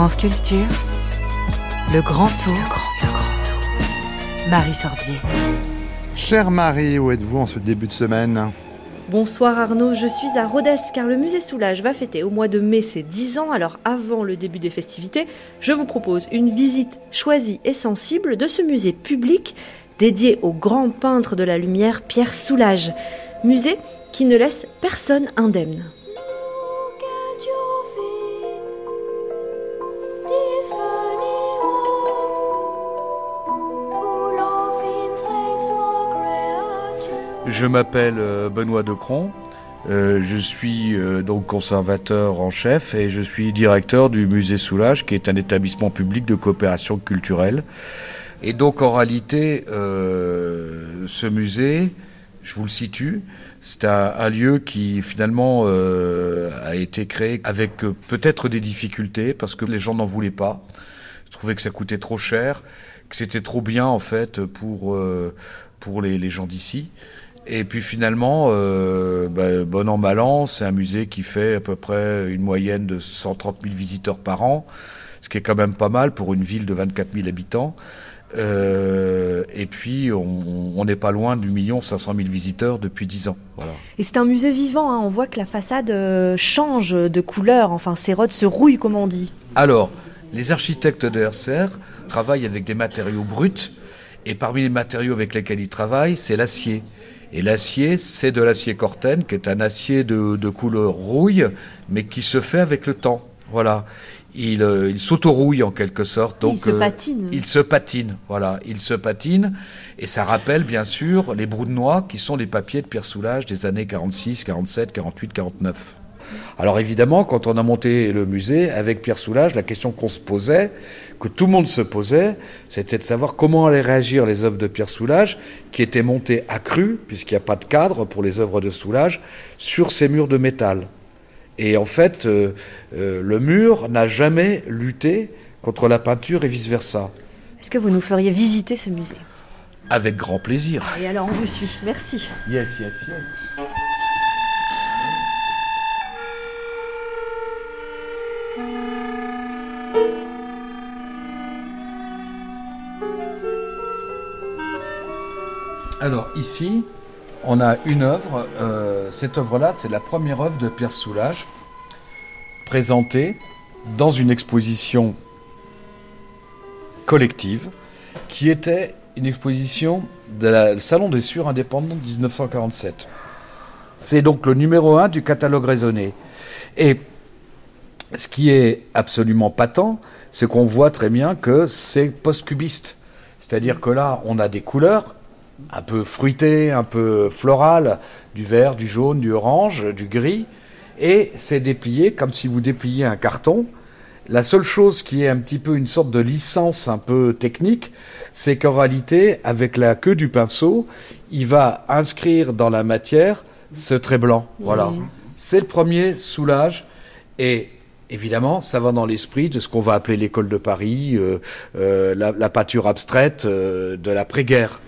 France Culture, le grand tour, le grand tour, grand tour. Marie Sorbier. Chère Marie, où êtes-vous en ce début de semaine? Bonsoir Arnaud, je suis à Rhodes car le musée Soulage va fêter au mois de mai ses 10 ans. Alors avant le début des festivités, je vous propose une visite choisie et sensible de ce musée public dédié au grand peintre de la lumière Pierre Soulage. Musée qui ne laisse personne indemne. Je m'appelle euh, Benoît Decron. Euh, je suis euh, donc conservateur en chef et je suis directeur du musée Soulage, qui est un établissement public de coopération culturelle. Et donc en réalité, ce musée, je vous le situe, c'est un, lieu qui finalement a été créé avec peut-être des difficultés parce que les gens n'en voulaient pas. Je trouvais que ça coûtait trop cher, que c'était trop bien en fait pour pour les gens d'ici. Et puis finalement, euh, bah, bon an, mal c'est un musée qui fait à peu près une moyenne de 130 000 visiteurs par an, ce qui est quand même pas mal pour une ville de 24 000 habitants. Euh, et puis, on n'est pas loin du million 500 000 visiteurs depuis 10 ans. Voilà. Et c'est un musée vivant, hein. on voit que la façade euh, change de couleur, enfin, ces rods se rouillent, comme on dit. Alors, les architectes de RCR travaillent avec des matériaux bruts, et parmi les matériaux avec lesquels ils travaillent, c'est l'acier. Et l'acier, c'est de l'acier Corten, qui est un acier de, couleur rouille, mais qui se fait avec le temps. Voilà. Il, euh, il s'autorouille en quelque sorte. Donc, il se euh, patine. il se patine, voilà. Il se patine. Et ça rappelle bien sûr les brous de noix qui sont les papiers de Pierre Soulages des années 46, 47, 48, 49. Alors évidemment, quand on a monté le musée avec Pierre Soulages, la question qu'on se posait, que tout le monde se posait, c'était de savoir comment allaient réagir les œuvres de Pierre Soulages, qui étaient montées à cru, puisqu'il n'y a pas de cadre pour les œuvres de Soulages, sur ces murs de métal. Et en fait, euh, euh, le mur n'a jamais lutté contre la peinture et vice-versa. Est-ce que vous nous feriez visiter ce musée? Avec grand plaisir. Et alors on vous suit, merci. Yes, yes, yes. Alors ici, on a une œuvre. Euh, cette œuvre-là, c'est la première œuvre de Pierre Soulages, présentée dans une exposition collective, qui était une exposition de la Salon des Sûrs indépendants de 1947. C'est donc le numéro un du catalogue raisonné. Et ce qui est absolument patent, c'est qu'on voit très bien que c'est post-cubiste. C'est-à-dire que là, on a des couleurs un peu fruité, un peu floral, du vert, du jaune, du orange, du gris, et c'est déplié comme si vous dépliez un carton. La seule chose qui est un petit peu une sorte de licence un peu technique, c'est qu'en réalité, avec la queue du pinceau, il va inscrire dans la matière ce trait blanc. Voilà. Mmh. C'est le premier soulage et évidemment, ça va dans l'esprit de ce qu'on va appeler l'école de Paris, euh, euh, la, peinture abstraite euh, de l'après-guerre.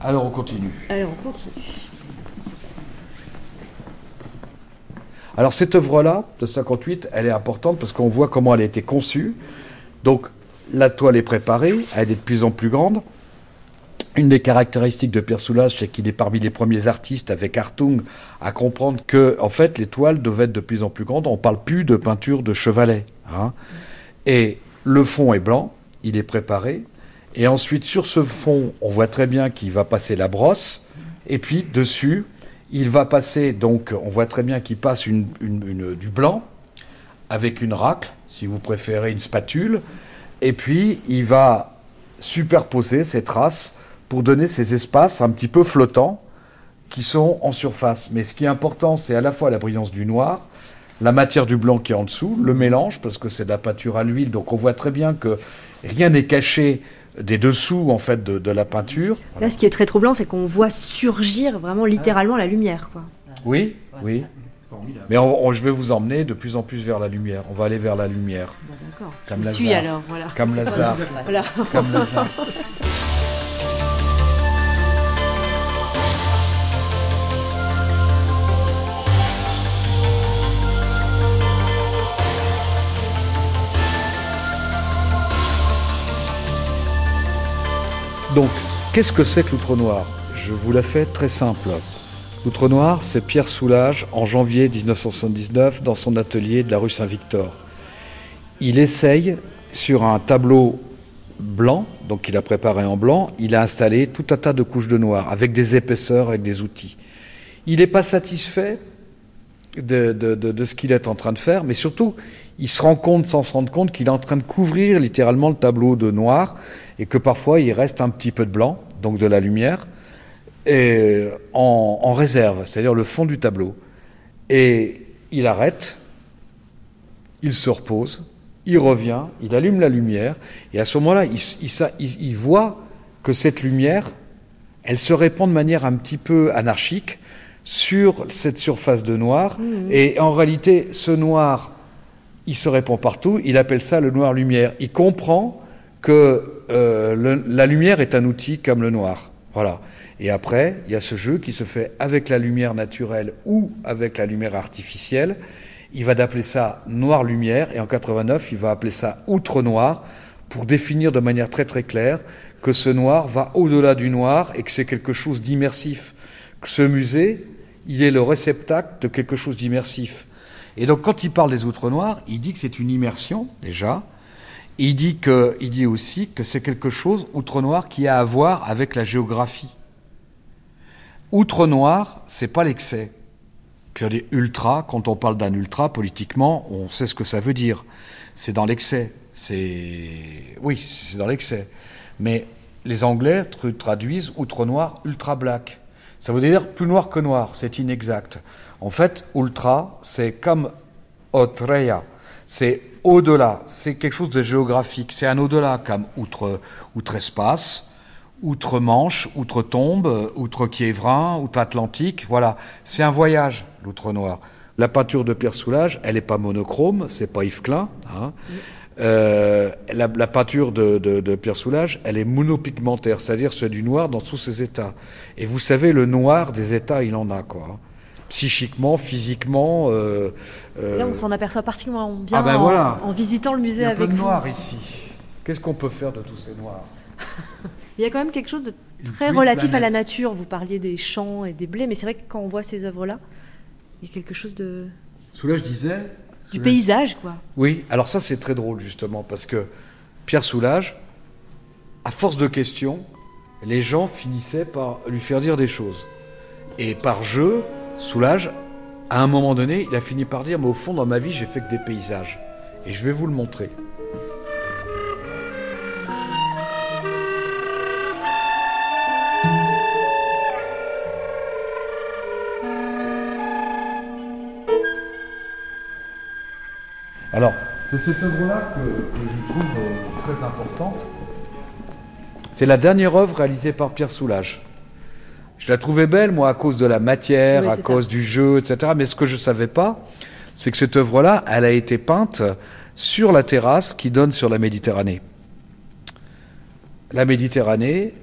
Alors on continue. Alors on continue. Alors cette œuvre-là, de 58, elle est importante parce qu'on voit comment elle a été conçue. Donc la toile est préparée, elle est de plus en plus grande. Une des caractéristiques de Pierre Soulages, c'est qu'il est parmi les premiers artistes avec Hartung à comprendre que, en fait, les toiles devaient être de plus en plus grandes. On ne parle plus de peinture de chevalet. Hein. Et le fond est blanc, il est préparé. Et ensuite, sur ce fond, on voit très bien qu'il va passer la brosse. Et puis, dessus, il va passer, donc, on voit très bien qu'il passe du blanc avec une racle, si vous préférez une spatule. Et puis, il va superposer ces traces pour donner ces espaces un petit peu flottants qui sont en surface. Mais ce qui est important, c'est à la fois la brillance du noir, la matière du blanc qui est en dessous, le mélange, parce que c'est de la peinture à l'huile, donc on voit très bien que rien n'est caché des dessous en fait de, la peinture. Là, ce qui est très troublant, c'est qu'on voit surgir vraiment littéralement la lumière. Quoi. Oui, oui. Mais je vais vous emmener de plus en plus vers la lumière. On va aller vers la lumière. D'accord. Comme Je suis alors, voilà. Comme Lazare. Voilà. Comme Lazare. Donc, qu'est-ce que c'est que l'outre noir? Je vous la fais très simple. L'outre noir, c'est Pierre Soulages en janvier 1979 dans son atelier de la rue Saint-Victor. Il essaye sur un tableau blanc, donc il a préparé en blanc, il a installé tout un tas de couches de noir avec des épaisseurs, avec des outils. Il n'est pas satisfait de, de ce qu'il est en train de faire, mais surtout, il se rend compte, sans se rendre compte, qu'il est en train de couvrir littéralement le tableau de noir et que parfois il reste un petit peu de blanc, donc de la lumière, et en, en réserve, c'est-à-dire le fond du tableau. Et il arrête, il se repose, il revient, il allume la lumière, et à ce moment-là, il, il, il, voit que cette lumière, elle se répand de manière un petit peu anarchique sur cette surface de noir, mmh. et en réalité, ce noir, il se répand partout, il appelle ça le noir-lumière. Il comprend que euh, la lumière est un outil comme le noir. Voilà. Et après, il y a ce jeu qui se fait avec la lumière naturelle ou avec la lumière artificielle. Il va d'appeler ça noir-lumière et en 89, il va appeler ça outre-noir pour définir de manière très très claire que ce noir va au-delà du noir et que c'est quelque chose d'immersif. Ce musée, il est le réceptacle de quelque chose d'immersif. Et donc quand il parle des outre noirs, il dit que c'est une immersion déjà, il dit, que, il dit aussi que c'est quelque chose, outre-noir, qui a à voir avec la géographie. Outre-noir, c'est pas l'excès. Que des ultras, quand on parle d'un ultra, politiquement, on sait ce que ça veut dire. C'est dans l'excès. C'est. Oui, c'est dans l'excès. Mais les Anglais traduisent outre-noir, ultra-black. Ça veut dire plus noir que noir. C'est inexact. En fait, ultra, c'est comme otreya. C'est au-delà, c'est quelque chose de géographique, c'est un au-delà comme outre, outre-espace, outre-Manche, outre-Tombe, outre-Kiévrin, outre-Atlantique, voilà, c'est un voyage, l'outre-noir. La peinture de Pierre Soulages, elle n'est pas monochrome, c'est pas Yves Klein. Hein. Euh, la, peinture de, Pierre Soulages, elle est monopigmentaire, c'est-à-dire c'est du noir dans tous ses états. Et vous savez, le noir des états, il en a quoi psychiquement, physiquement. Euh, euh, Là, on s'en aperçoit particulièrement bien ah ben en, visitant le musée avec Il y a peu de noirs ici. Qu'est-ce qu'on peut faire de tous ces noirs Il y a quand même quelque chose de très relatif à la nature. Vous parliez des champs et des blés, mais c'est vrai que quand on voit ces œuvres-là, il y a quelque chose de. Soulage disait. Du paysage, quoi. Oui, alors ça, c'est très drôle, justement, parce que Pierre Soulage, à force de questions, les gens finissaient par lui faire dire des choses. Et par jeu, Soulage, à un moment donné, il a fini par dire, mais au fond, dans ma vie, j'ai fait que des paysages. Et je vais vous le montrer. Alors, c'est cette œuvre-là que, je trouve euh, très importante. C'est la dernière œuvre réalisée par Pierre Soulage. Je la trouvais belle, moi, à cause de la matière, à cause du jeu, etc. Mais ce que je ne savais pas, c'est que cette œuvre-là, elle a été peinte sur la terrasse qui donne sur la Méditerranée. La Méditerranée,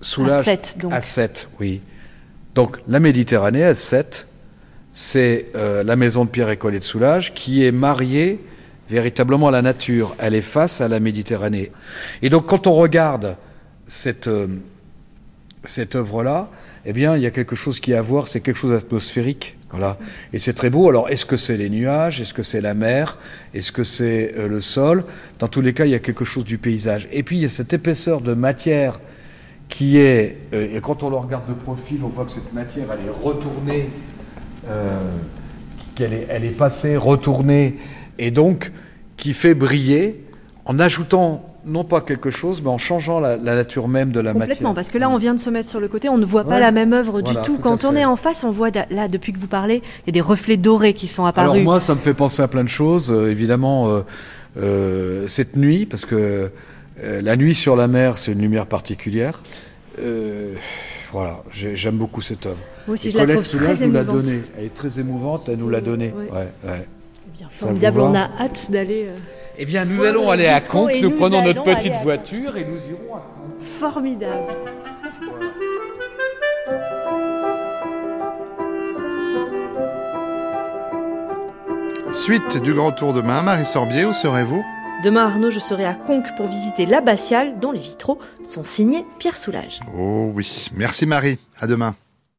soulage. À 7, donc. À 7, oui. Donc, la Méditerranée, à 7, c'est euh, la maison de Pierre et Collet de Soulage qui est mariée véritablement à la nature. Elle est face à la Méditerranée. Et donc, quand on regarde cette. Euh, cette œuvre-là, eh bien, il y a quelque chose qui est à voir, c'est quelque chose d'atmosphérique. Voilà. Et c'est très beau. Alors, est-ce que c'est les nuages? Est-ce que c'est la mer? Est-ce que c'est euh, le sol? Dans tous les cas, il y a quelque chose du paysage. Et puis, il y a cette épaisseur de matière qui est, euh, et quand on le regarde de profil, on voit que cette matière, elle est retournée, euh, qu'elle est, elle est passée, retournée, et donc qui fait briller en ajoutant non pas quelque chose, mais en changeant la, nature même de la matière. Complètement, parce que là, on vient de se mettre sur le côté, on ne voit pas la même œuvre du tout. Quand on est en face, on voit, là, depuis que vous parlez, il y a des reflets dorés qui sont apparus. Alors moi, ça me fait penser à plein de choses. Euh, évidemment, euh, euh, cette nuit, parce que la nuit sur la mer, c'est une lumière particulière. voilà, j'aime beaucoup cette œuvre. Moi aussi, je la trouve très émouvante. Elle est très émouvante, elle nous l'a donnée. Ouais, ouais. Eh bien, formidable, on a hâte d'aller... Eh bien, nous allons aller à Conques, nous, prenons notre petite voiture et nous irons à Conques. Formidable. Suite du Grand Tour demain, Marie Sorbier, où serez-vous? Demain, Arnaud, je serai à Conques pour visiter l'abbatiale dont les vitraux sont signés Pierre Soulages. Oh oui, merci Marie, à demain.